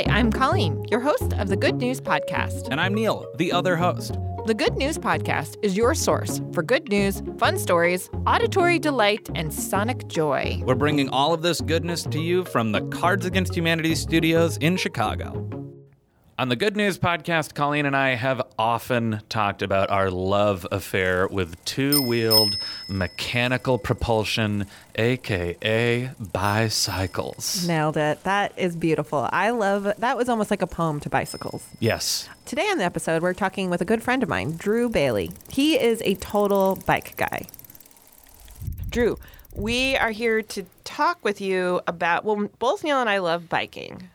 Hi, I'm Colleen, your host of the Good News Podcast. And I'm Neil, the other host. The Good News Podcast is your source for good news, fun stories, auditory delight, and sonic joy. We're bringing all of this goodness to you from the Cards Against Humanity studios in Chicago. On the Good News Podcast, Colleen and I have often talked about our love affair with two wheeled mechanical propulsion, aka bicycles. Nailed it. That is beautiful. I love that was almost like a poem to bicycles. Yes. Today on the episode, we're talking with a good friend of mine, Drew Bailey. He is a total bike guy. Drew, we are here to talk with you about well, both Neil and I love biking.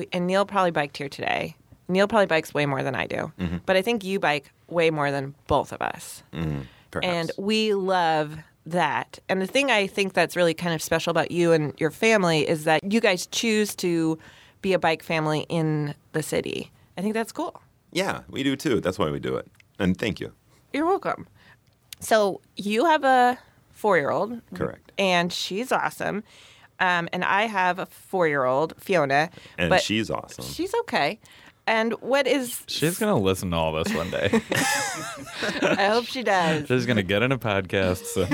We, and Neil probably biked here today. Neil probably bikes way more than I do, mm-hmm. but I think you bike way more than both of us. Mm-hmm. Perhaps. And we love that. And the thing I think that's really kind of special about you and your family is that you guys choose to be a bike family in the city. I think that's cool. yeah, we do too. That's why we do it. And thank you. You're welcome. So you have a four year old. Correct. And she's awesome. Um, and I have a four year old, Fiona. And but she's awesome. she's okay. And what is, She's going to listen to all this one day. I hope she does. She's going to get in a podcast, so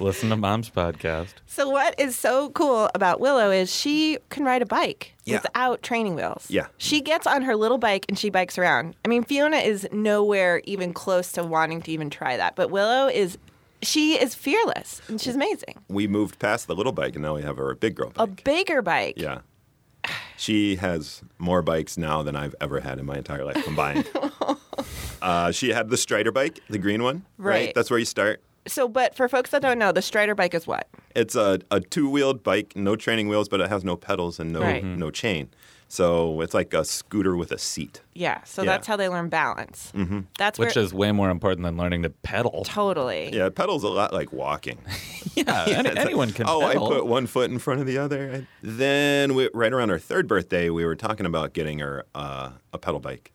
listen to mom's podcast. So, what is so cool about Willow is she can ride a bike Yeah. without training wheels. Yeah. She gets on her little bike and she bikes around. I mean, Fiona is nowhere even close to wanting to even try that, but Willow is. She is fearless and she's amazing. We moved past the little bike and now we have our big girl bike. A bigger bike. yeah. She has more bikes now than I've ever had in my entire life combined. uh, she had the Strider bike, the green one. Right. That's where you start. So, but for folks that don't know, the Strider bike is what? It's a, a two wheeled bike, no training wheels, but it has no pedals and no Right. no chain. So it's like a scooter with a seat. Yeah. So Yeah. that's how they learn balance. Mm-hmm. That's Which where, is way more important than learning to pedal. totally. Yeah, pedals a lot like walking. Yeah, any- It's like, anyone can pedal. Oh, pedal. I put one foot in front of the other. Then, we, right around her third birthday, we were talking about getting her uh, a pedal bike,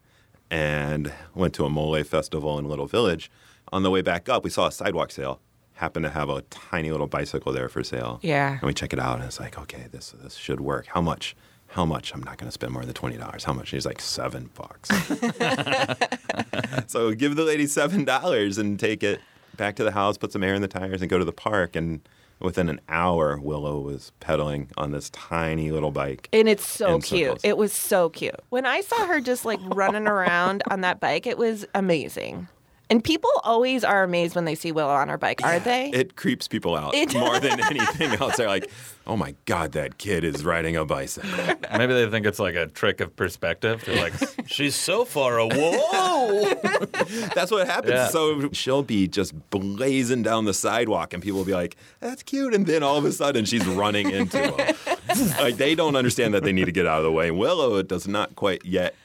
and went to a mole festival in a little village. On the way back up, we saw a sidewalk sale. Happened to have a tiny little bicycle there for sale. Yeah. And we check it out, and it's like, okay, this this should work. How much? How much? I'm not going to spend more than twenty dollars. How much? He's like seven bucks. so give the lady seven dollars and take it back to the house, put some air in the tires, and go to the park. And within an hour, Willow was pedaling on this tiny little bike. And it's so cute. circles. It was so cute. When I saw her just like running around on that bike, it was amazing. And people always are amazed when they see Willow on her bike, aren't they? It creeps people out It more than anything else. They're like, "Oh my god, that kid is riding a bicycle." Maybe they think it's like a trick of perspective. They're like, she's so far away. Whoa! That's what happens. Yeah. So she'll be just blazing down the sidewalk, and people will be like, "That's cute," and then all of a sudden she's running into them. like they don't understand that they need to get out of the way. Willow does not quite yet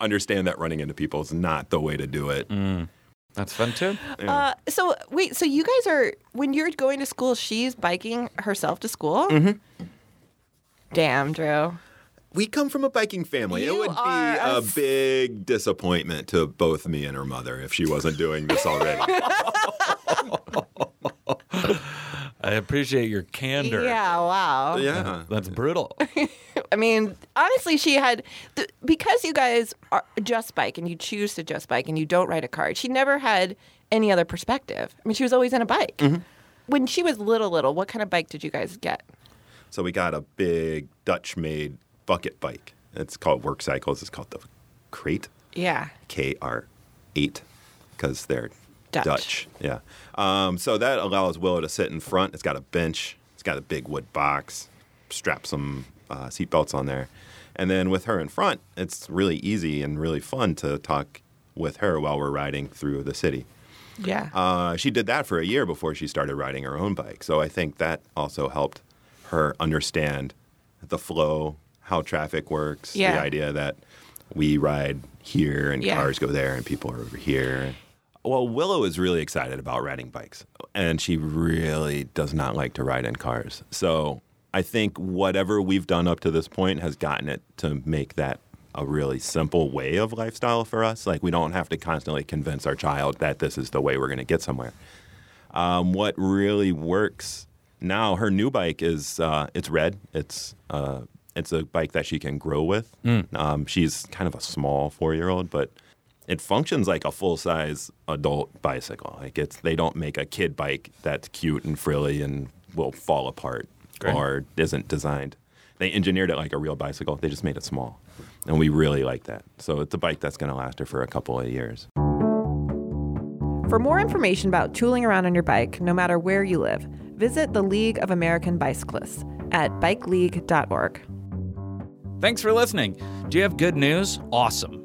understand that running into people is not the way to do it. Mm. That's fun too. Uh, so wait, so you guys are when you're going to school, she's biking herself to school. Mm-hmm. Damn, Drew. We come from a biking family. You it would be a, a a s- big disappointment to both me and her mother if she wasn't doing this already. I appreciate your candor. Yeah, wow. yeah. That's brutal. I mean, honestly, she had th- because you guys are just bike and you choose to just bike and you don't ride a car. She never had any other perspective. I mean, she was always in a bike. Mm-hmm. When she was little, little, what kind of bike did you guys get? So we got a big Dutch made bucket bike. It's called Work Cycles. It's called the Crate, Yeah, K R 8, because they're Dutch. Dutch. Yeah. Um, so that allows Willow to sit in front. It's got a bench, it's got a big wood box, strap some uh, seat belts on there. And then with her in front, it's really easy and really fun to talk with her while we're riding through the city. yeah. Uh, she did that for a year before she started riding her own bike. So I think that also helped her understand the flow, how traffic works, Yeah. the idea that we ride here and Yeah. cars go there and people are over here. Well, Willow is really excited about riding bikes, and she really does not like to ride in cars. So I think whatever we've done up to this point has gotten it to make that a really simple way of lifestyle for us. Like we don't have to constantly convince our child that this is the way we're going to get somewhere. Um, what really works now, her new bike is uh, it's red. It's uh, It's a bike that she can grow with. Um, she's kind of a small four year old, but it functions like a full size adult bicycle. Like it's they don't make a kid bike that's cute and frilly and will fall apart Great. or isn't designed. They engineered it like a real bicycle. They just made it small, and we really like that. So it's a bike that's going to last her for a couple of years. For more information about tooling around on your bike, no matter where you live, visit the League of American Bicyclists at bikeleague.org. Thanks for listening. Do you have good news? Awesome.